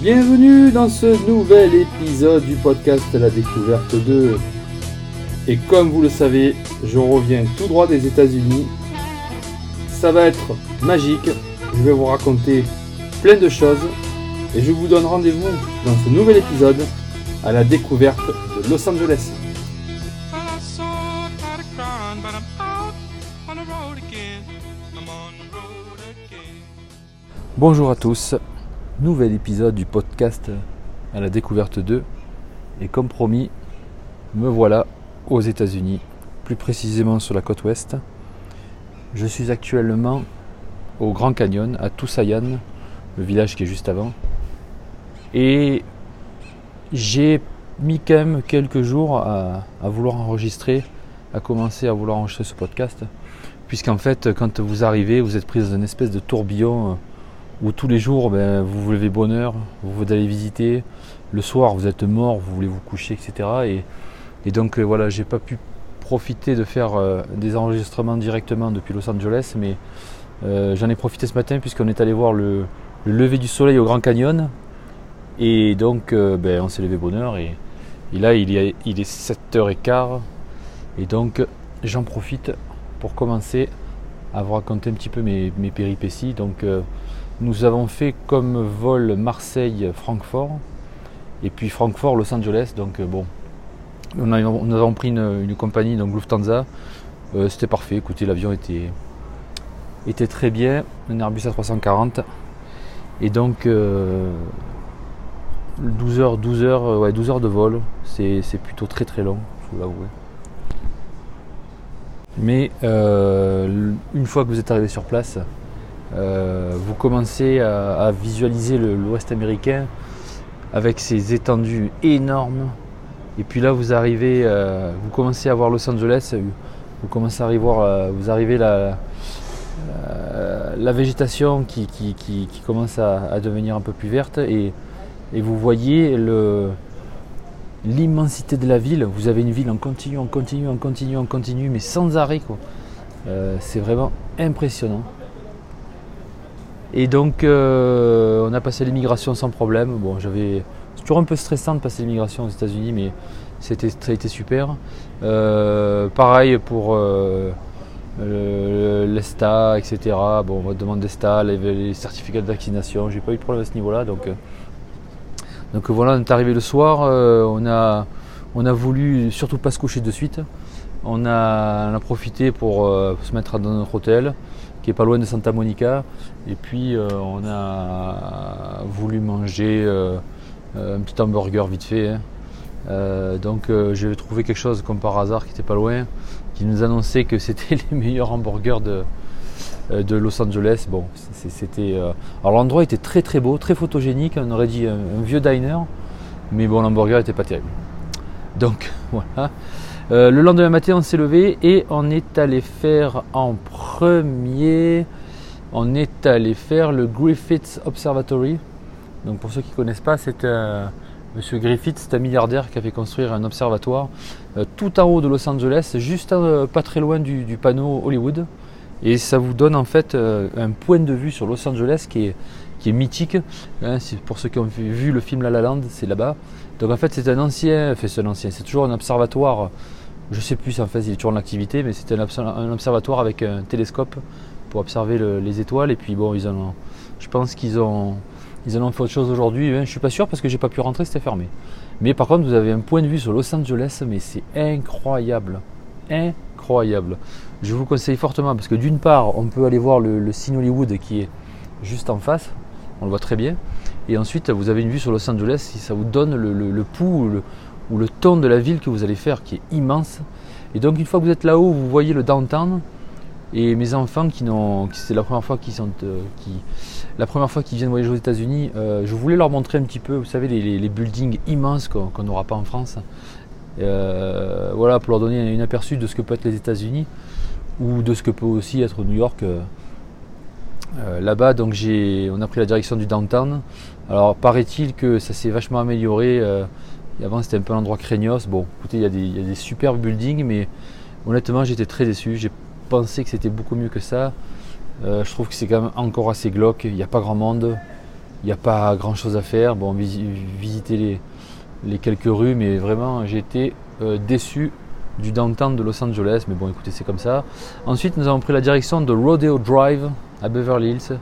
Bienvenue dans ce nouvel épisode du podcast La Découverte 2. Et comme vous le savez, je reviens tout droit des États-Unis. Ça va être magique. Je vais vous raconter plein de choses. Et je vous donne rendez-vous dans ce nouvel épisode à la découverte de Los Angeles. Bonjour à tous, nouvel épisode du podcast à la découverte 2. Et comme promis, me voilà aux États-Unis, plus précisément sur la côte ouest. Je suis actuellement au Grand Canyon, à Tusayan, le village qui est juste avant. Et j'ai mis quand même quelques jours à, vouloir enregistrer, à commencer à vouloir enregistrer ce podcast. Puisqu'en fait, quand vous arrivez, vous êtes pris dans une espèce de tourbillon où tous les jours, ben, vous vous levez bonne heure, vous allez visiter. Le soir, vous êtes mort, vous voulez vous coucher, etc. Et, donc, euh, voilà, j'ai pas pu profiter de faire euh, des enregistrements directement depuis Los Angeles, mais euh, j'en ai profité ce matin puisqu'on est allé voir le, lever du soleil au Grand Canyon. Et donc, ben, on s'est levé bonne heure. Et, là, il, est, il est 7h15. Et donc, j'en profite pour commencer à vous raconter un petit peu mes, mes péripéties. Donc, nous avons fait comme vol Marseille-Francfort et puis Francfort-Los Angeles. Donc euh, bon, nous avons pris une, compagnie, donc Lufthansa. Euh, c'était parfait. Écoutez, l'avion était, très bien, un Airbus A340. Et donc 12 heures, 12 heures, ouais, 12 heures de vol, c'est plutôt très très long, je vous. Mais euh, une fois que vous êtes arrivé sur place, euh, vous commencez à, visualiser l'Ouest américain avec ses étendues énormes. Et puis là, vous arrivez, euh, vous commencez à voir Los Angeles, vous commencez à voir, euh, vous arrivez la, la végétation qui, commence à, devenir un peu plus verte et, vous voyez l'immensité de la ville. Vous avez une ville en continu, en continu, en continu, en continu, mais sans arrêt. c'est vraiment impressionnant. Et donc, euh, on a passé l'immigration sans problème. Bon, j'avais. C'est toujours un peu stressant de passer l'immigration aux États-Unis, mais c'était, ça a été super. Euh, pareil pour euh, l'ESTA, etc. Bon, on demande d'ESTA, les, certificats de vaccination. J'ai pas eu de problème à ce niveau-là. Donc, donc voilà, on est arrivé le soir. on, a, on a voulu surtout pas se coucher de suite. On a profité pour se mettre dans notre hôtel pas loin de Santa Monica. Et puis euh, on a voulu manger euh, un petit hamburger vite fait. Hein. Euh, donc j'ai trouvé quelque chose comme par hasard qui était pas loin, qui nous annonçait que c'était les meilleurs hamburgers de, de Los Angeles. Bon, c'était. alors l'endroit était très très beau, très photogénique. On aurait dit un, vieux diner, mais bon, l'hamburger était pas terrible. Donc voilà. Euh, le lendemain matin, on s'est levé et on est allé faire en premier, on est allé faire le Griffith Observatory. Donc pour ceux qui ne connaissent pas, c'est un Monsieur Griffith, c'est un milliardaire qui a fait construire un observatoire euh, tout en haut de Los Angeles, juste euh, pas très loin du, panneau Hollywood. Et ça vous donne en fait un point de vue sur Los Angeles qui est, qui est mythique. Hein, pour ceux qui ont vu, le film La La Land, c'est là-bas. Donc en fait c'est un ancien, enfin c'est un ancien, c'est toujours un observatoire je sais plus en fait, il est toujours en activité, mais c'était un, observatoire avec un télescope pour observer les étoiles. Et puis bon, ils ont, je pense qu'ils ont, ils en ont fait autre chose aujourd'hui. Hein. Je suis pas sûr parce que j'ai pas pu rentrer, c'était fermé. Mais par contre, vous avez un point de vue sur Los Angeles, mais c'est incroyable, incroyable. Je vous conseille fortement parce que d'une part, on peut aller voir le, le Hollywood qui est juste en face, on le voit très bien. Et ensuite, vous avez une vue sur Los Angeles, si ça vous donne le, pouls, ou le ton de la ville que vous allez faire qui est immense. Et donc une fois que vous êtes là-haut, vous voyez le downtown. Et mes enfants qui n'ont, c'est la première fois qu'ils sont, euh, qui, la première fois qu'ils viennent voyager aux États-Unis, euh, je voulais leur montrer un petit peu, vous savez, les, buildings immenses qu'on n'aura pas en France. Euh, voilà, pour leur donner une aperçu de ce que peut être les États-Unis ou de ce que peut aussi être New York. Là-bas, donc on a pris la direction du downtown. Alors paraît-il que ça s'est vachement amélioré. Avant, c'était un peu un endroit craignos. Bon, écoutez, il y, a des, superbes buildings, mais honnêtement, j'étais très déçu. J'ai pensé que c'était beaucoup mieux que ça. Euh, je trouve que c'est quand même encore assez glauque. Il n'y a pas grand monde. Il n'y a pas grand chose à faire. Bon, visiter les, quelques rues, mais vraiment, j'ai été euh, déçu du downtown de Los Angeles. Mais bon, écoutez, c'est comme ça. Ensuite, nous avons pris la direction de Rodeo Drive à Beverly Hills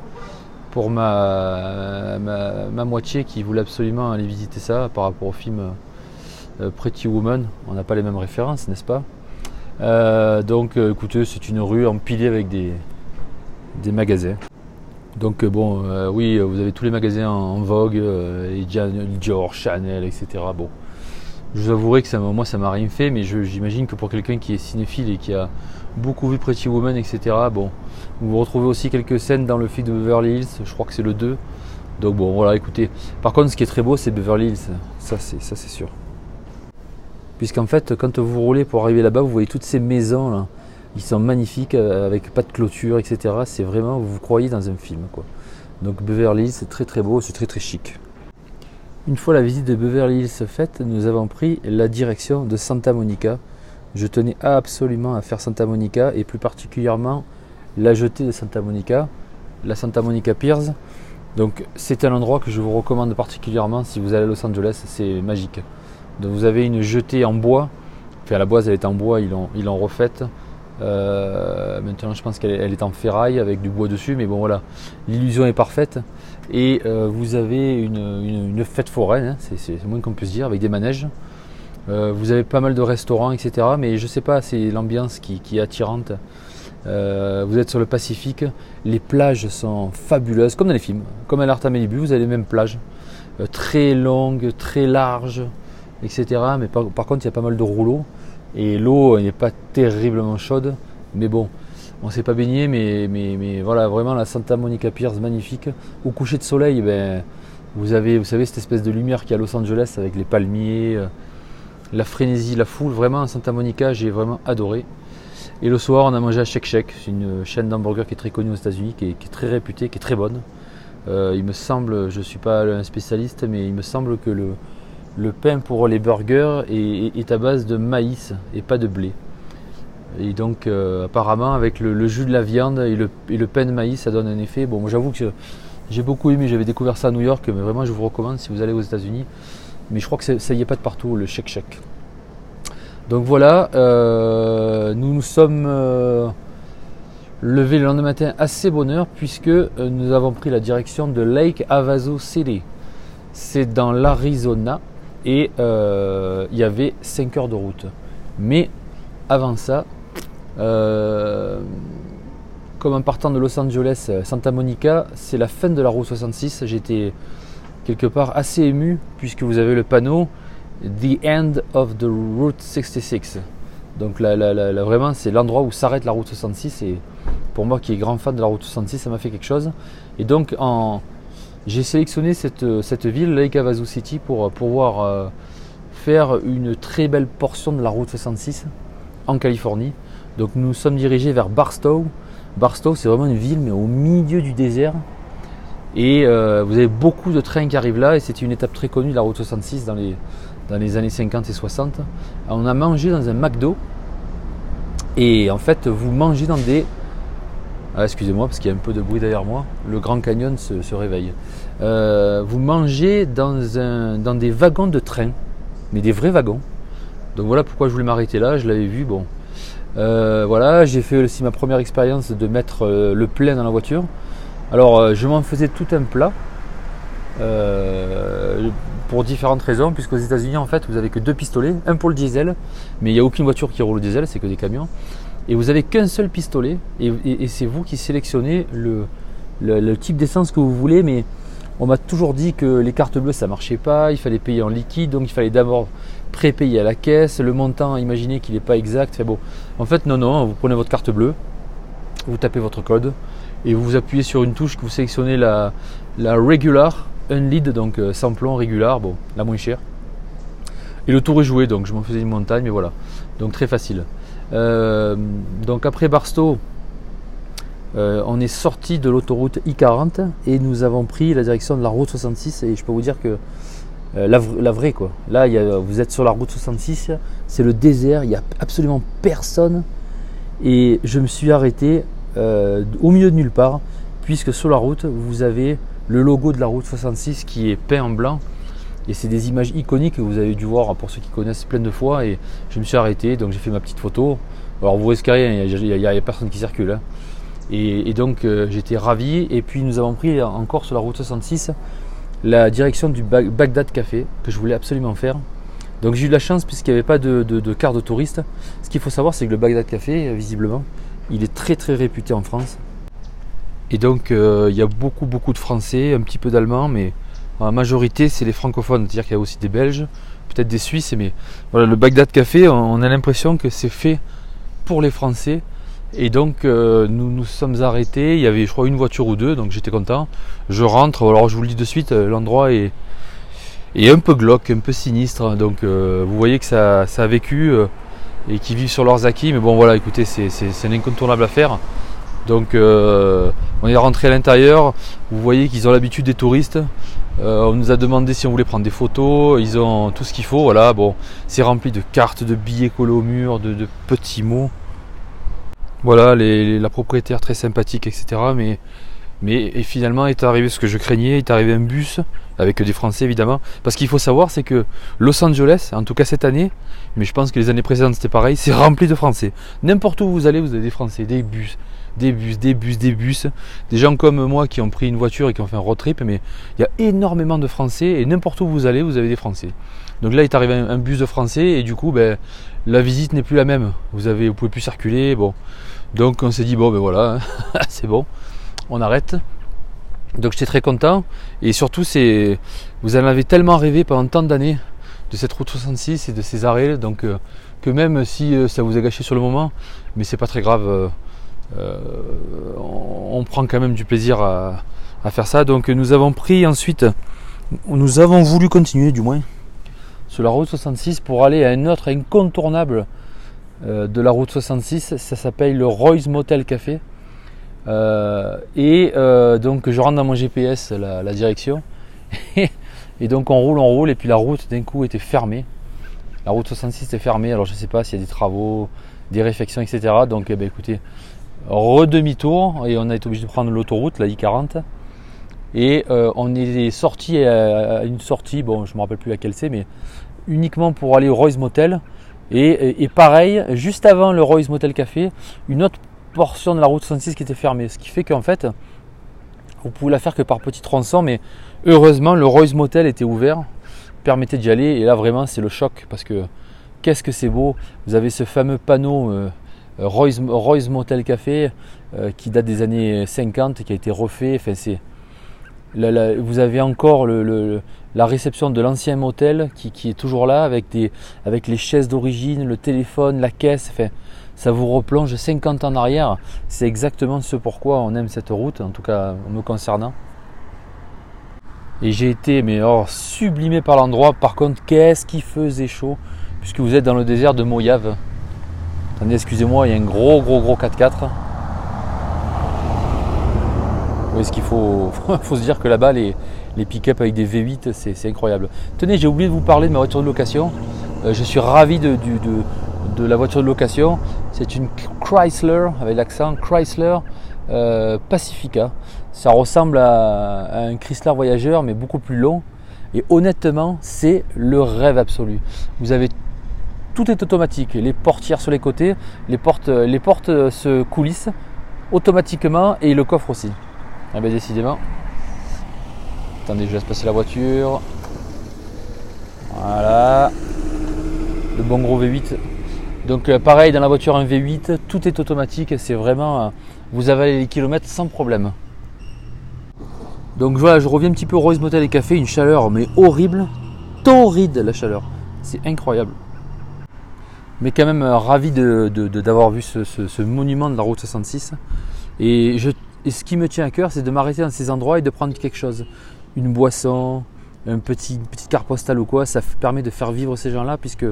pour ma, ma, moitié qui voulait absolument aller visiter ça par rapport au film euh, Pretty Woman. On n'a pas les mêmes références, n'est-ce pas Donc, écoutez, c'est une rue empilée avec des, des magasins. Donc euh, bon, euh, oui, vous avez tous les magasins en, vogue, euh, Dior, Chanel, etc. Bon, je vous avouerai que ça, moi ça m'a rien fait, mais j'imagine que pour quelqu'un qui est cinéphile et qui a beaucoup vu Pretty Woman, etc. Bon, vous, retrouvez aussi quelques scènes dans le film de Beverly Hills, je crois que c'est le 2. Donc bon, voilà, écoutez. Par contre, ce qui est très beau, c'est Beverly Hills, ça c'est sûr. Puisqu'en fait, quand vous roulez pour arriver là-bas, vous voyez toutes ces maisons là ils sont magnifiques euh, avec pas de clôture, etc. C'est vraiment, vous vous croyez dans un film. Donc Beverly Hills, c'est très très beau, c'est très très chic. Une fois la visite de Beverly Hills faite, nous avons pris la direction de Santa Monica. Je tenais absolument à faire Santa Monica et plus particulièrement la jetée de Santa Monica, la Santa Monica Piers. Donc c'est un endroit que je vous recommande particulièrement si vous allez à Los Angeles, c'est magique. Donc vous avez une jetée en bois, enfin la boise elle est en bois, ils l'ont refaite. Euh, maintenant, je pense qu'elle est en ferraille avec du bois dessus, mais bon voilà, l'illusion est parfaite. Et euh, vous avez une, fête foraine, hein, c'est moins qu'on puisse dire, avec des manèges. Euh, vous avez pas mal de restaurants, etc. Mais je sais pas, c'est l'ambiance qui, est attirante. vous êtes sur le Pacifique, les plages sont fabuleuses, comme dans les films. Comme à l'Artamelibu, vous avez les mêmes plages, très longues, très larges, etc. Mais par contre, il y a pas mal de rouleaux. Et l'eau n'est pas terriblement chaude, mais bon, on s'est pas baigné, mais, mais, voilà, vraiment la Santa Monica Piers magnifique. Au coucher de soleil, ben, vous avez, vous savez, cette espèce de lumière qu'il y a à Los Angeles avec les palmiers, euh, la frénésie, la foule. Vraiment, Santa Monica, j'ai vraiment adoré. Et le soir, on a mangé à Shake Shack, c'est une chaîne d'hamburgers qui est très connue aux États-Unis, qui, est très réputée, qui est très bonne. Euh, il me semble, je ne suis pas un spécialiste, mais il me semble que le, le pain pour les burgers est, à base de maïs et pas de blé. Et donc euh, apparemment avec le, jus de la viande et le, pain de maïs ça donne un effet. Bon j'avoue que j'ai beaucoup aimé, j'avais découvert ça à New York, mais vraiment je vous recommande si vous allez aux États-Unis. Mais je crois que ça y est pas de partout, le shake shake. Donc voilà, euh, nous nous sommes euh, levés le lendemain matin assez bonheur puisque nous avons pris la direction de Lake Havasu City. C'est dans l'Arizona et euh, il y avait 5 heures de route. Mais avant ça, euh, comme en partant de Los Angeles, Santa Monica, c'est la fin de la route 66. J'étais quelque part assez ému puisque vous avez le panneau The End of the Route 66. Donc là, vraiment, c'est l'endroit où s'arrête la route 66. Et pour moi qui est grand fan de la route 66, ça m'a fait quelque chose. Et donc en, j'ai sélectionné cette, cette, ville, Lake Havasu City, pour pouvoir euh, faire une très belle portion de la route 66 en Californie. Donc nous sommes dirigés vers Barstow. Barstow, c'est vraiment une ville, mais au milieu du désert. Et euh, vous avez beaucoup de trains qui arrivent là, et c'est une étape très connue de la route 66 dans les, dans les années 50 et 60. On a mangé dans un McDo, et en fait, vous mangez dans des ah, excusez-moi parce qu'il y a un peu de bruit derrière moi. Le Grand Canyon se, réveille. Euh, vous mangez dans, des wagons de train, mais des vrais wagons. Donc voilà pourquoi je voulais m'arrêter là. Je l'avais vu. Bon, euh, voilà, j'ai fait aussi ma première expérience de mettre euh, le plein dans la voiture. Alors, je m'en faisais tout un plat pour différentes raisons, puisqu'aux États-Unis, en fait, vous avez que deux pistolets, un pour le diesel, mais il n'y a aucune voiture qui roule au diesel, c'est que des camions et vous avez qu'un seul pistolet et, c'est vous qui sélectionnez le, type d'essence que vous voulez mais on m'a toujours dit que les cartes bleues ça marchait pas, il fallait payer en liquide donc il fallait d'abord pré-payer à la caisse, le montant imaginez qu'il n'est pas exact, bon. En fait non non, vous prenez votre carte bleue, vous tapez votre code et vous appuyez sur une touche que vous sélectionnez la, la regular, lead donc euh, sans plomb régular, bon, la moins chère. Et le tour est joué donc je m'en faisais une montagne mais voilà. Donc très facile. Euh, donc après Barstow, euh, on est sorti de l'autoroute I40 et nous avons pris la direction de la route 66 et je peux vous dire que la, vraie quoi. Là, vous êtes sur la route 66, c'est le désert, il n'y a absolument personne. Et je me suis arrêté au milieu de nulle part, puisque sur la route, vous avez le logo de la route 66 qui est peint en blanc. Et c'est des images iconiques que vous avez dû voir pour ceux qui connaissent plein de fois. Et je me suis arrêté, donc j'ai fait ma petite photo. Alors vous risquez rien, il n'y a, personne qui circule. Hein. Et, donc euh, j'étais ravi. Et puis nous avons pris encore sur la route 66 la direction du Bagdad Café que je voulais absolument faire. Donc j'ai eu de la chance puisqu'il n'y avait pas de, de, de carte de touriste. Ce qu'il faut savoir c'est que le Bagdad Café, visiblement, il est très très réputé en France. Et donc euh, il y a beaucoup beaucoup de Français, un petit peu d'Allemands, mais la majorité c'est les francophones, c'est-à-dire qu'il y a aussi des Belges, peut-être des Suisses, mais voilà, le Bagdad Café, on a l'impression que c'est fait pour les Français. Et donc euh, nous nous sommes arrêtés, il y avait je crois une voiture ou deux, donc j'étais content. Je rentre, alors je vous le dis de suite, euh, l'endroit est, un peu glauque, un peu sinistre, donc vous voyez que ça, a vécu et qu'ils vivent sur leurs acquis, mais bon voilà, écoutez, c'est un incontournable à faire. Donc euh, on est rentré à l'intérieur, vous voyez qu'ils ont l'habitude des touristes. Euh, on nous a demandé si on voulait prendre des photos, ils ont tout ce qu'il faut, voilà, bon, c'est rempli de cartes, de billets collés au mur, de, petits mots. Voilà, la propriétaire très sympathique, etc. Mais, mais et finalement est arrivé ce que je craignais, est arrivé un bus, avec des Français évidemment. Parce qu'il faut savoir, c'est que Los Angeles, en tout cas cette année, mais je pense que les années précédentes c'était pareil, c'est rempli de Français. N'importe où vous allez, vous avez des Français, des bus, des bus, des bus, des bus. Des gens comme moi qui ont pris une voiture et qui ont fait un road trip, mais il y a énormément de Français et n'importe où vous allez, vous avez des Français. Donc là, il est arrivé un, bus de Français et du coup, ben, la visite n'est plus la même. Vous avez, vous pouvez plus circuler. Bon, donc on s'est dit bon, ben voilà, c'est bon, on arrête. Donc j'étais très content et surtout c'est, vous en avez tellement rêvé pendant tant d'années de cette route 66 et de ces arrêts, donc euh, que même si euh, ça vous a gâché sur le moment, mais c'est pas très grave. Euh, euh, on, prend quand même du plaisir à, faire ça. Donc nous avons pris ensuite, nous avons voulu continuer du moins sur la route 66 pour aller à un autre incontournable euh, de la route 66. Ça s'appelle le Roy's Motel Café. Euh, et donc je rentre dans mon GPS la, direction. et donc on roule, on roule, et puis la route d'un coup était fermée. La route 66 était fermée, alors je ne sais pas s'il y a des travaux, des réfections, etc. Donc eh ben, écoutez, redemi-tour et on a été obligé de prendre l'autoroute, la I40. Et euh, on est sorti à une sortie, bon je ne me rappelle plus laquelle c'est, mais uniquement pour aller au Royce Motel. Et, pareil, juste avant le Royce Motel Café, une autre portion de la route 66 qui était fermée. Ce qui fait qu'en fait, vous pouvez la faire que par petits tronçons, mais heureusement le Royce Motel était ouvert, permettait d'y aller. Et là vraiment c'est le choc parce que qu'est-ce que c'est beau. Vous avez ce fameux panneau. Euh, Roy's, Motel Café euh, qui date des années 50 qui a été refait. Enfin, vous avez encore la réception de l'ancien motel qui, est toujours là avec, les chaises d'origine, le téléphone, la caisse. Ça vous replonge 50 ans en arrière. C'est exactement ce pourquoi on aime cette route, en tout cas me concernant. Et j'ai été mais or, sublimé par l'endroit. Par contre, qu'est-ce qui faisait chaud puisque vous êtes dans le désert de Moyave. Attendez, excusez-moi, il y a un gros, gros, gros 4x4. Où est-ce qu'il faut, faut se dire que là-bas, les, pick-up avec des V8, c'est incroyable. Tenez, j'ai oublié de vous parler de ma voiture de location. Euh, je suis ravi de, la voiture de location. C'est une Chrysler, avec l'accent Chrysler euh, Pacifica. Ça ressemble à, à, un Chrysler Voyageur, mais beaucoup plus long. Et honnêtement, c'est le rêve absolu. Vous avez tout est automatique. Les portières sur les côtés, les portes, les portes se coulissent automatiquement et le coffre aussi. Ah ben décidément. Attendez, je laisse passer la voiture. Voilà. Le bon gros V8. Donc euh, pareil dans la voiture un V8, tout est automatique, c'est vraiment euh, vous avez les kilomètres sans problème. Donc voilà, je reviens un petit peu au Rose Motel et Café, une chaleur mais horrible, torride la chaleur. C'est incroyable mais quand même euh, ravi d'avoir vu ce, monument de la route 66. Et, ce qui me tient à cœur, c'est de m'arrêter dans ces endroits et de prendre quelque chose. Une boisson, un petit, une petite carte postale ou quoi, ça permet de faire vivre ces gens-là, puisque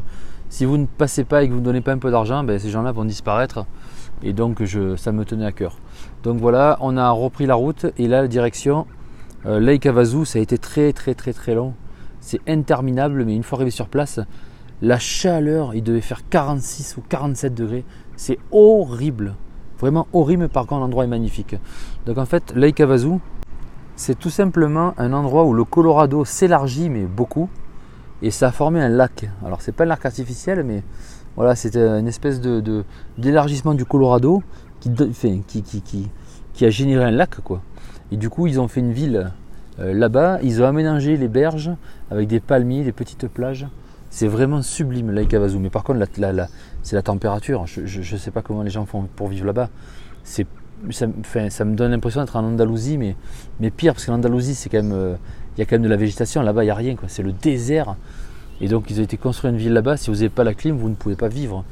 si vous ne passez pas et que vous ne donnez pas un peu d'argent, ben, ces gens-là vont disparaître. Et donc ça me tenait à cœur. Donc voilà, on a repris la route et là direction euh, Lake Havasu, ça a été très très très très long. c'est interminable, mais une fois arrivé sur place, la chaleur, il devait faire 46 ou 47 degrés. C'est horrible. Vraiment horrible, par contre l'endroit est magnifique. Donc en fait, Lake Havasu, c'est tout simplement un endroit où le Colorado s'élargit, mais beaucoup. Et ça a formé un lac. Alors c'est pas un lac artificiel, mais voilà, c'était une espèce de, d'élargissement du Colorado qui, a généré un lac. Et du coup, ils ont fait une ville euh, là-bas. Ils ont aménagé les berges avec des palmiers, des petites plages. C'est vraiment sublime, Lake Havasu. Mais par contre, c'est la température. Je ne sais pas comment les gens font pour vivre là-bas. Ça, me donne l'impression d'être en Andalousie, mais, pire, parce que l'Andalousie, euh, il y a quand même de la végétation. Là-bas, il n'y a rien. C'est le désert. Et donc, ils ont été construits une ville là-bas. Si vous n'avez pas la clim, vous ne pouvez pas vivre.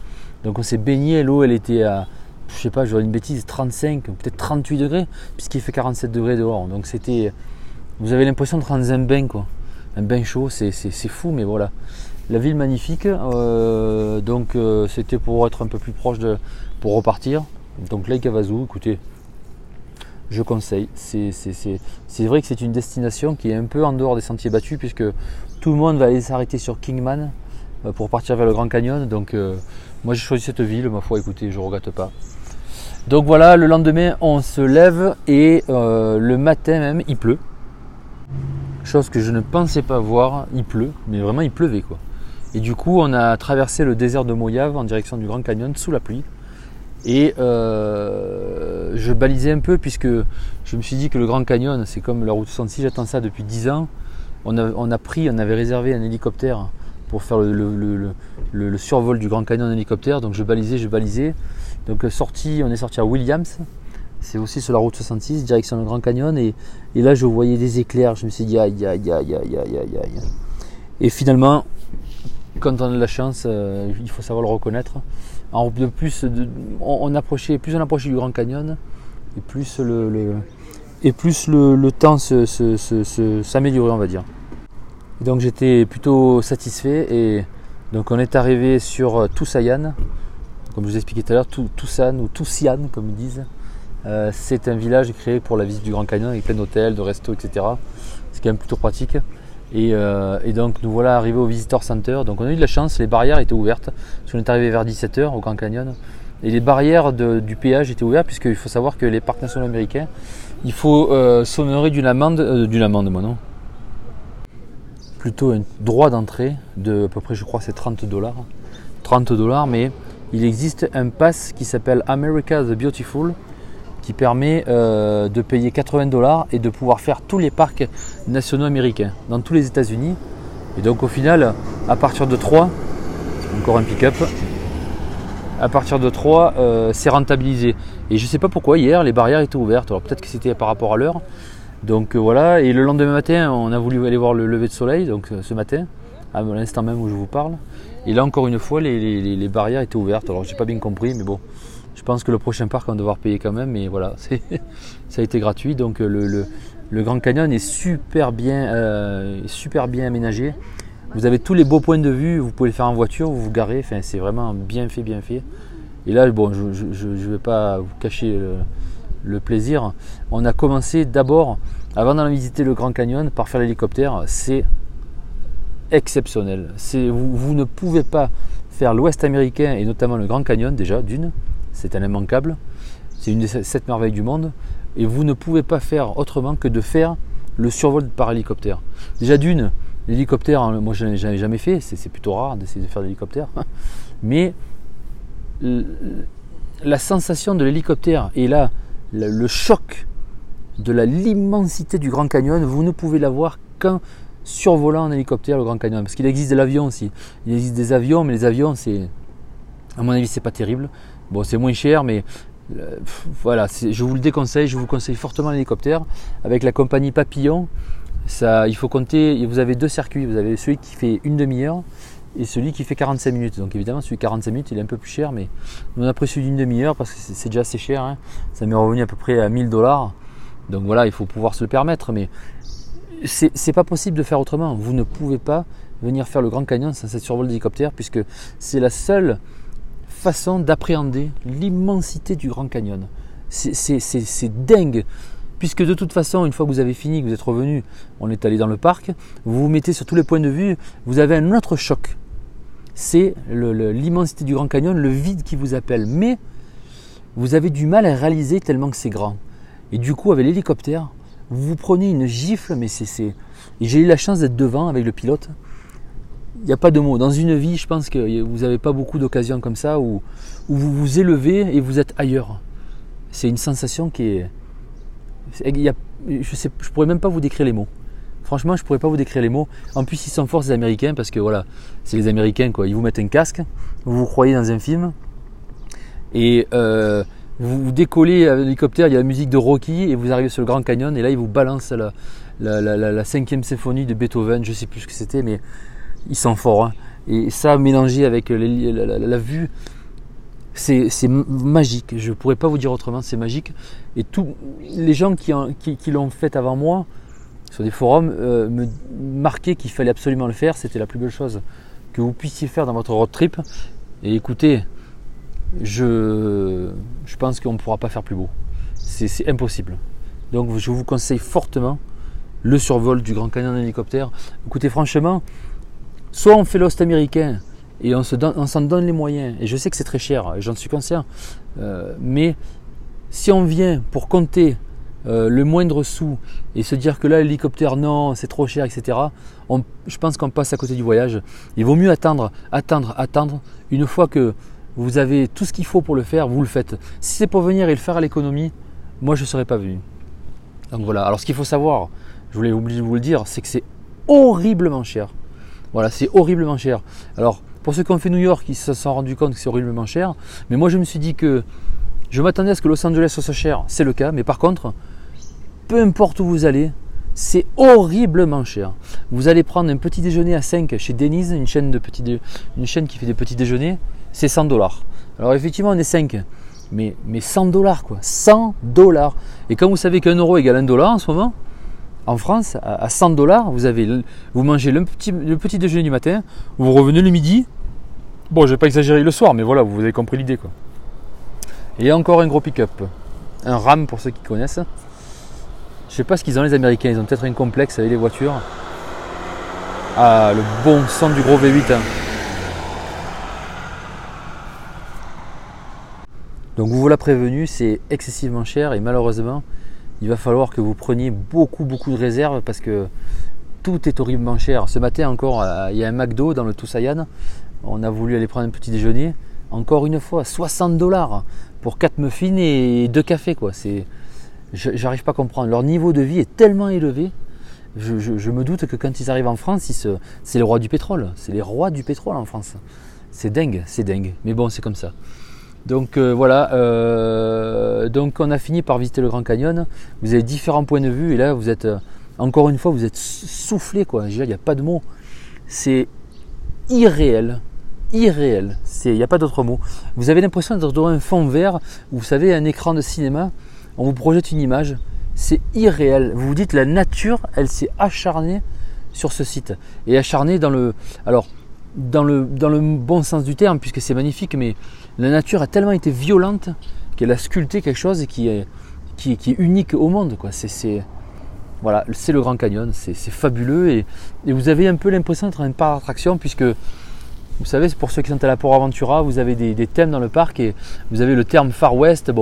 Donc, on s'est baigné. L'eau, elle était à, je sais pas, je une bêtise, 35, peut-être 38 degrés, puisqu'il fait 47 degrés dehors. Donc, c'était. Vous avez l'impression de prendre un bain. Un bain chaud, c'est fou, mais voilà la ville magnifique. Euh, donc euh, c'était pour être un peu plus proche de. pour repartir. Donc Lake Havasu, écoutez, je conseille. C'est vrai que c'est une destination qui est un peu en dehors des sentiers battus puisque tout le monde va aller s'arrêter sur Kingman euh, pour partir vers le Grand Canyon. Donc moi j'ai choisi cette ville, ma foi, écoutez, je ne regrette pas. Donc voilà, le lendemain on se lève et le matin même il pleut. Chose que je ne pensais pas voir, il pleut, mais vraiment il pleuvait quoi. Et du coup, on a traversé le désert de Mojave en direction du Grand Canyon sous la pluie. Et euh, je balisais un peu puisque je me suis dit que le Grand Canyon, c'est comme la route 66, j'attends ça depuis 10 ans. On a, pris, on avait réservé un hélicoptère pour faire le, survol du Grand Canyon en hélicoptère. Donc je balisais, je balisais. Donc sorti, on est sorti à Williams. C'est aussi sur la route 66, direction le Grand Canyon. Et, là, je voyais des éclairs. Je me suis dit, aïe, aïe, aïe, aïe, aïe, aïe. Et finalement, quand on a de la chance, euh, il faut savoir le reconnaître. De plus, on, approchait, plus on approchait du Grand Canyon, et plus le, et plus le, temps s'améliorait, on va dire. donc j'étais plutôt satisfait et donc on est arrivé sur euh, Tusayan, comme je vous expliquais tout à l'heure, Tucson ou Tusian comme ils disent. Euh, c'est un village créé pour la visite du Grand Canyon avec plein d'hôtels, de restos, etc. C'est quand même plutôt pratique. Euh, et, donc nous voilà arrivés au Visitor Center. Donc on a eu de la chance, les barrières étaient ouvertes. Parce qu'on est arrivé vers 17h au Grand Canyon. Et les barrières du péage étaient ouvertes puisqu'il faut savoir que les parcs nationaux américains, il faut euh, s'honorer d'une amende, euh, d'une amende moi non? Plutôt un droit d'entrée de à peu près je crois c'est 30 dollars. 30 dollars mais il existe un pass qui s'appelle America the Beautiful qui permet euh, de payer 80 dollars et de pouvoir faire tous les parcs nationaux américains dans tous les États-Unis. Et donc au final, à partir de 3, encore un pick-up, à partir de 3, euh, c'est rentabilisé. Et je ne sais pas pourquoi hier les barrières étaient ouvertes. Alors peut-être que c'était par rapport à l'heure. Donc euh, voilà, et le lendemain matin, on a voulu aller voir le lever de soleil, donc ce matin, à l'instant même où je vous parle. Et là encore une fois, les, les barrières étaient ouvertes. Alors j'ai pas bien compris, mais bon, je pense que le prochain parc, on va devoir payer quand même, mais voilà, ça a été gratuit. Donc euh, le, Grand Canyon est super bien, euh, super bien aménagé. Vous avez tous les beaux points de vue, vous pouvez le faire en voiture, vous vous garez, enfin, c'est vraiment bien fait, bien fait. Et là, bon, je ne vais pas vous cacher le, plaisir. On a commencé d'abord, avant d'aller visiter le Grand Canyon, par faire l'hélicoptère. C'est exceptionnel. Vous, vous ne pouvez pas faire l'Ouest américain et notamment le Grand Canyon déjà, d'une c'est un immanquable, c'est une des sept merveilles du monde, et vous ne pouvez pas faire autrement que de faire le survol par hélicoptère. Déjà d'une, l'hélicoptère, hein, moi je n'en ai jamais fait, c'est plutôt rare d'essayer de faire l'hélicoptère, mais la sensation de l'hélicoptère et là, le choc de l'immensité du Grand Canyon, vous ne pouvez l'avoir qu'en survolant en hélicoptère le Grand Canyon. Parce qu'il existe de l'avion aussi. Il existe des avions, mais les avions, c'est, à mon avis, c'est pas terrible. Bon, c'est moins cher, mais euh, voilà, je vous le déconseille. Je vous conseille fortement l'hélicoptère. Avec la compagnie Papillon, ça, il faut compter. Vous avez deux circuits. Vous avez celui qui fait une demi-heure et celui qui fait 45 minutes. Donc évidemment, celui de 45 minutes, il est un peu plus cher, mais on a pris celui d'une demi-heure parce que c'est déjà assez cher. Hein. Ça m'est revenu à peu près à 1000 dollars. Donc voilà, il faut pouvoir se le permettre, mais c'est pas possible de faire autrement. Vous ne pouvez pas venir faire le Grand Canyon sans cette survol d'hélicoptère puisque c'est la seule façon d'appréhender l'immensité du Grand Canyon. C'est dingue. puisque de toute façon, une fois que vous avez fini, que vous êtes revenu, on est allé dans le parc, vous vous mettez sur tous les points de vue, vous avez un autre choc. C'est l'immensité du Grand Canyon, le vide qui vous appelle. Mais vous avez du mal à réaliser tellement que c'est grand. Et du coup, avec l'hélicoptère, vous vous prenez une gifle, mais c'est. Et j'ai eu la chance d'être devant avec le pilote. Il n'y a pas de mots. Dans une vie, je pense que vous n'avez pas beaucoup d'occasions comme ça où, où, vous vous élevez et vous êtes ailleurs. C'est une sensation qui est. je ne je pourrais même pas vous décrire les mots. Franchement, je pourrais pas vous décrire les mots. En plus, ils sont forts, les Américains, parce que voilà, c'est les Américains, quoi. Ils vous mettent un casque, vous vous croyez dans un film, et euh, vous, décollez à l'hélicoptère, il y a la musique de Rocky et vous arrivez sur le Grand Canyon et là il vous balance la, la, cinquième symphonie de Beethoven, je sais plus ce que c'était, mais ils sont forts. Hein. Et ça mélangé avec la, vue, c'est magique. Je ne pourrais pas vous dire autrement, c'est magique. Et tous les gens qui, qui, l'ont fait avant moi, sur des forums, euh, me marquaient qu'il fallait absolument le faire. C'était la plus belle chose que vous puissiez faire dans votre road trip. Et écoutez, je, je pense qu'on ne pourra pas faire plus beau. C'est impossible. Donc je vous conseille fortement le survol du Grand Canyon en hélicoptère. Écoutez, franchement, soit on fait l'ost américain et on s'en donne les moyens, et je sais que c'est très cher, j'en suis conscient, euh, mais si on vient pour compter euh, le moindre sou et se dire que là l'hélicoptère non c'est trop cher etc je pense qu'on passe à côté du voyage il vaut mieux attendre attendre attendre une fois que vous avez tout ce qu'il faut pour le faire, vous le faites. Si c'est pour venir et le faire à l'économie, moi je ne serais pas venu. Donc voilà, alors ce qu'il faut savoir, je voulais oublier de vous le dire, c'est que c'est horriblement cher. Voilà, c'est horriblement cher. Alors, pour ceux qui ont fait New York, ils se sont rendus compte que c'est horriblement cher. Mais moi, je me suis dit que je m'attendais à ce que Los Angeles soit cher. C'est le cas. Mais par contre, peu importe où vous allez, c'est horriblement cher. Vous allez prendre un petit déjeuner à 5 chez Denise, une chaîne, de une chaîne qui fait des petits déjeuners c'est 100 dollars. Alors effectivement, on est 5, mais, mais 100 dollars quoi, 100 dollars. Et quand vous savez qu'un euro égale un dollar en ce moment, en France, à 100 dollars, vous, mangez le petit, déjeuner du matin, vous revenez le midi. Bon, je vais pas exagérer le soir, mais voilà, vous avez compris l'idée quoi. Et encore un gros pick-up, un RAM pour ceux qui connaissent. Je sais pas ce qu'ils ont les Américains, ils ont peut-être un complexe avec les voitures. Ah, le bon son du gros V8. Hein. Donc vous voilà prévenu, c'est excessivement cher et malheureusement, il va falloir que vous preniez beaucoup beaucoup de réserves parce que tout est horriblement cher. Ce matin encore, euh, il y a un McDo dans le Toussaint. On a voulu aller prendre un petit déjeuner. Encore une fois, 60 dollars pour 4 muffins et 2 cafés. Quoi. C'est, j'arrive pas à comprendre. Leur niveau de vie est tellement élevé. Je, me doute que quand ils arrivent en France, c'est les rois du pétrole. C'est les rois du pétrole en France. C'est dingue, c'est dingue. Mais bon, c'est comme ça. Donc euh, voilà, euh, donc on a fini par visiter le Grand Canyon. Vous avez différents points de vue et là vous êtes, euh, encore une fois, vous êtes soufflé quoi. Il n'y a pas de mots. C'est irréel, irréel. Il n'y a pas d'autre mot. Vous avez l'impression d'être dans un fond vert, vous savez, un écran de cinéma, on vous projette une image. C'est irréel. Vous vous dites la nature, elle s'est acharnée sur ce site et acharnée dans le. Alors dans le, dans le bon sens du terme, puisque c'est magnifique, mais la nature a tellement été violente qu'elle a sculpté quelque chose qui est, unique au monde. C'est, voilà, c'est le Grand Canyon, c'est, fabuleux et, vous avez un peu l'impression d'être un parc d'attraction puisque vous savez, pour ceux qui sont à la Port Aventura, vous avez des, thèmes dans le parc et vous avez le terme Far West,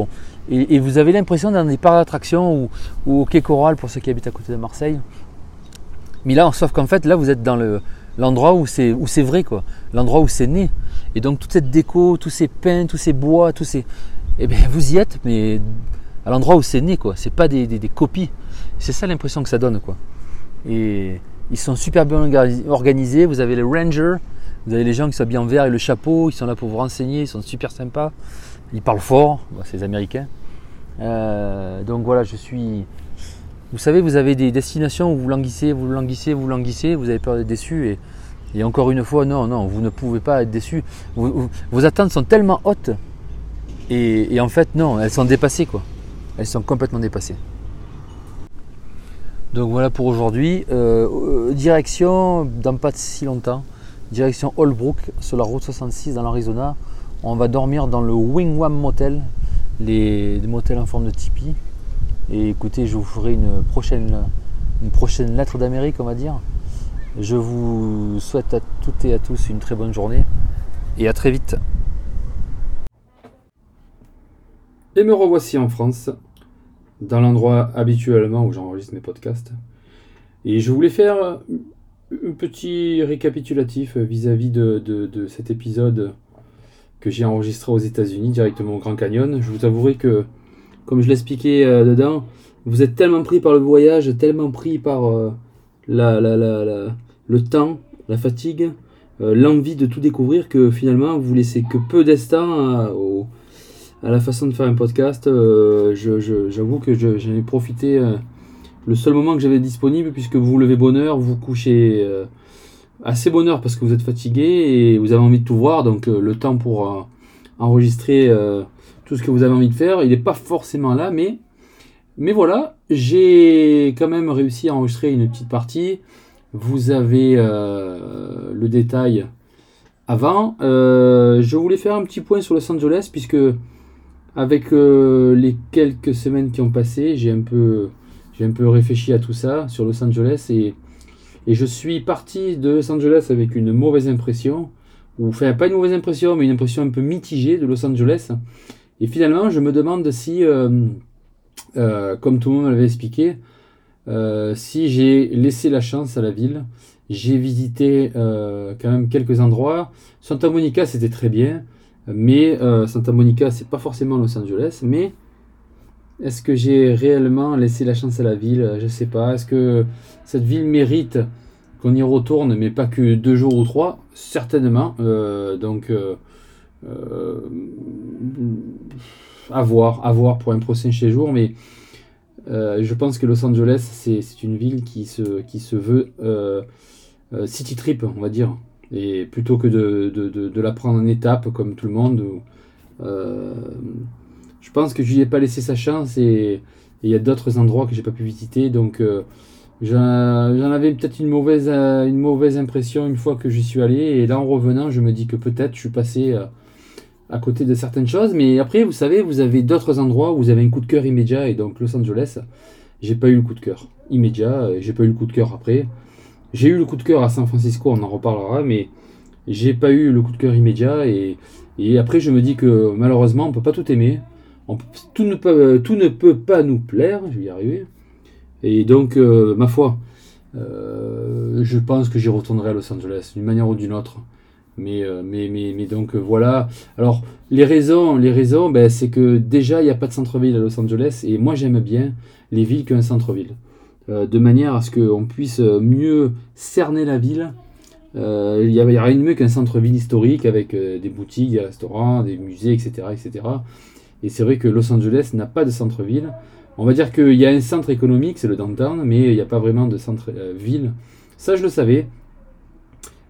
et vous avez l'impression d'être dans des parcs d'attraction ou, ou, au Quai Coral pour ceux qui habitent à côté de Marseille. Mais là, sauf qu'en fait, là, vous êtes dans le, l'endroit où c'est où c'est vrai quoi, l'endroit où c'est né. Et donc toute cette déco, tous ces pins, tous ces bois, tous ces, eh bien vous y êtes, mais à l'endroit où c'est né quoi. C'est pas des, copies. C'est ça l'impression que ça donne quoi. Et ils sont super bien organisés. Vous avez les rangers, vous avez les gens qui sont bien en vert et le chapeau, ils sont là pour vous renseigner, ils sont super sympas. Ils parlent fort, c'est les Américains. Euh, donc voilà, je suis vous savez, vous avez des destinations où vous languissez, vous languissez, vous languissez, vous avez peur d'être déçu. Et, encore une fois, non, non, vous ne pouvez pas être déçu. vos attentes sont tellement hautes. Et, en fait, non, elles sont dépassées, quoi. Elles sont complètement dépassées. Donc voilà pour aujourd'hui. Euh, direction, dans pas si longtemps, direction Holbrook, sur la route 66 dans l'Arizona. On va dormir dans le Wingwam Motel, les, les motels en forme de tipi. Et écoutez, je vous ferai une prochaine, lettre d'Amérique, on va dire. Je vous souhaite à toutes et à tous une très bonne journée et à très vite. Et me revoici en France, dans l'endroit habituellement où j'enregistre mes podcasts. Et je voulais faire un petit récapitulatif vis-à-vis de, de, cet épisode que j'ai enregistré aux États-Unis, directement au Grand Canyon. Je vous avouerai que, comme je l'expliquais euh, dedans, vous êtes tellement pris par le voyage, tellement pris par euh, la, la, la, le temps, la fatigue, euh, l'envie de tout découvrir que finalement vous laissez que peu d'instants à la façon de faire un podcast. Euh, j'avoue que j'en ai profité le seul moment que j'avais disponible, puisque vous vous levez bonne heure, vous couchez assez bonne heure parce que vous êtes fatigué et vous avez envie de tout voir, donc le temps pour enregistrer tout ce que vous avez envie de faire, il n'est pas forcément là, mais, mais voilà, j'ai quand même réussi à enregistrer une petite partie. Vous avez le détail avant. je voulais faire un petit point sur Los Angeles, puisque avec euh, les quelques semaines qui ont passé, j'ai un peu, j'ai un peu réfléchi à tout ça sur Los Angeles et, et je suis parti de Los Angeles avec une mauvaise impression, ou enfin pas une mauvaise impression, mais une impression un peu mitigée de Los Angeles. Et finalement, je me demande si, euh, euh, comme tout le monde m'avait expliqué, si j'ai laissé la chance à la ville. J'ai visité quand même quelques endroits. Santa Monica, c'était très bien. Mais euh, Santa Monica, c'est pas forcément Los Angeles. Mais est-ce que j'ai réellement laissé la chance à la ville? Je sais pas. Est-ce que cette ville mérite qu'on y retourne, mais pas que deux jours ou trois? Certainement. Euh, donc, euh, à voir, à voir pour un prochain séjour. Mais je pense que Los Angeles, c'est une ville qui se, qui se veut city trip, on va dire. Et plutôt que de, de, de, la prendre en étape comme tout le monde, euh, je pense que je lui ai pas laissé sa chance et il y a d'autres endroits que j'ai pas pu visiter. Donc euh, j'en avais peut-être une mauvaise, euh, une mauvaise impression une fois que j'y suis allé. Et là en revenant, je me dis que peut-être je suis passé à côté de certaines choses. Mais après, vous savez, vous avez d'autres endroits où vous avez un coup de cœur immédiat. Et donc Los Angeles, j'ai pas eu le coup de cœur immédiat. J'ai pas eu le coup de cœur après. J'ai eu le coup de cœur à San Francisco, on en reparlera, mais j'ai pas eu le coup de cœur immédiat. Et, après, je me dis que malheureusement, on peut pas tout aimer. tout, ne peut, tout ne peut pas nous plaire, je vais y arriver. Et donc, euh, ma foi, euh, je pense que j'y retournerai à Los Angeles, d'une manière ou d'une autre. Mais, euh, mais, mais, mais, donc voilà. Alors, les raisons, les raisons ben, c'est que déjà, il n'y a pas de centre-ville à Los Angeles. Et moi, j'aime bien les villes qu'un centre-ville. Euh, de manière à ce qu'on puisse mieux cerner la ville. Euh, il y, aura rien de mieux qu'un centre-ville historique avec euh, des boutiques, des restaurants, des musées, etc. etc. Et c'est vrai que Los Angeles n'a pas de centre-ville. On va dire qu'il y a un centre économique, c'est le downtown, mais il n'y a pas vraiment de centre-ville. Ça, je le savais.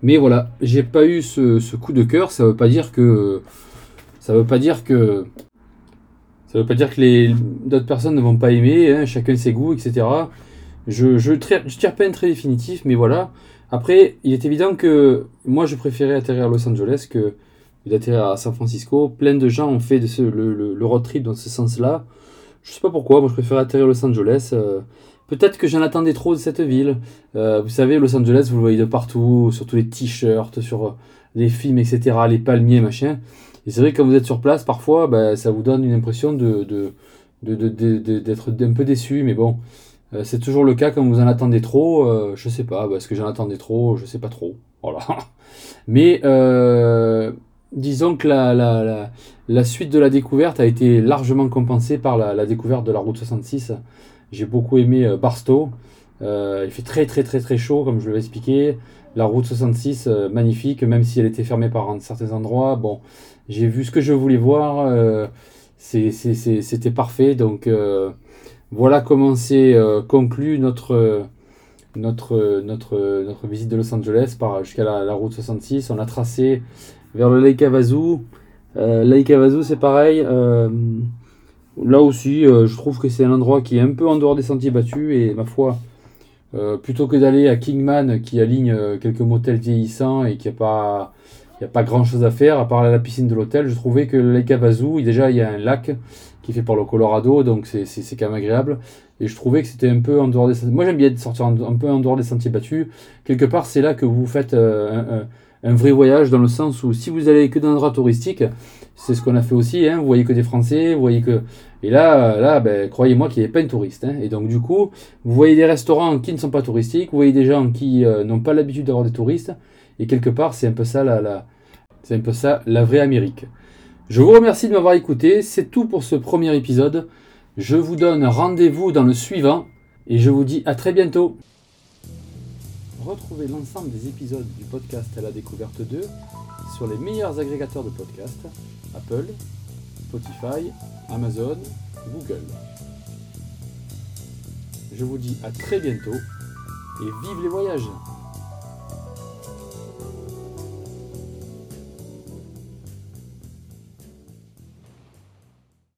Mais voilà, j'ai pas eu ce, coup de cœur. Ça veut pas dire que. Ça veut pas dire que. Ça veut pas dire que les d'autres personnes ne vont pas aimer, hein, chacun ses goûts, etc. Je, tire pas un très définitif, mais voilà. Après, il est évident que moi, je préférais atterrir à Los Angeles que d'atterrir à San Francisco. Plein de gens ont fait le, road trip dans ce sens-là. Je sais pas pourquoi, moi je préfère atterrir à Los Angeles. Euh, peut-être que j'en attendais trop de cette ville. Euh, vous savez, Los Angeles, vous le voyez de partout, sur tous les t-shirts, sur euh, les films, etc., les palmiers, machin. Et c'est vrai que quand vous êtes sur place, parfois, ben, ça vous donne une impression de, d'être un peu déçu, mais bon, euh, c'est toujours le cas quand vous en attendez trop. Euh, je sais pas, est-ce que j'en attendais trop? Je sais pas trop. Voilà. Mais disons que la, suite de la découverte a été largement compensée par la, découverte de la route 66. J'ai beaucoup aimé Barstow. il fait très très très très chaud, comme je l'avais expliqué. La route 66, magnifique, même si elle était fermée par certains endroits. Bon, j'ai vu ce que je voulais voir. C'était parfait. Donc voilà comment s'est euh, conclu notre, notre, notre, notre visite de Los Angeles jusqu'à la, route 66. On a tracé vers le Lake Havasu. Euh, Lake Havasu, c'est pareil. Euh, là aussi, je trouve que c'est un endroit qui est un peu en dehors des sentiers battus et ma foi, plutôt que d'aller à Kingman qui aligne quelques motels vieillissants et qui n'a pas, n'y a pas grand chose à faire à part la piscine de l'hôtel. Je trouvais que Lake Havasu, déjà il y a un lac qui fait par le Colorado, donc c'est quand même agréable. Et je trouvais que c'était un peu en dehors des sentiers. Moi j'aime bien sortir un peu en dehors des sentiers battus. Quelque part, c'est là que vous faites euh, un, vrai voyage dans le sens où si vous allez que dans un endroit touristique, c'est ce qu'on a fait aussi. Hein, vous voyez que des Français, vous voyez que. Et là, là ben, croyez-moi qu'il n'y avait pas de touristes. Hein. et donc du coup, vous voyez des restaurants qui ne sont pas touristiques, vous voyez des gens qui euh, n'ont pas l'habitude d'avoir des touristes. Et quelque part, c'est un peu ça la, la c'est un peu ça la vraie Amérique. Je vous remercie de m'avoir écouté. C'est tout pour ce premier épisode. Je vous donne rendez-vous dans le suivant et je vous dis à très bientôt. Retrouvez l'ensemble des épisodes du podcast à la découverte 2 sur les meilleurs agrégateurs de podcasts Apple, Spotify, Amazon, Google. Je vous dis à très bientôt et vive les voyages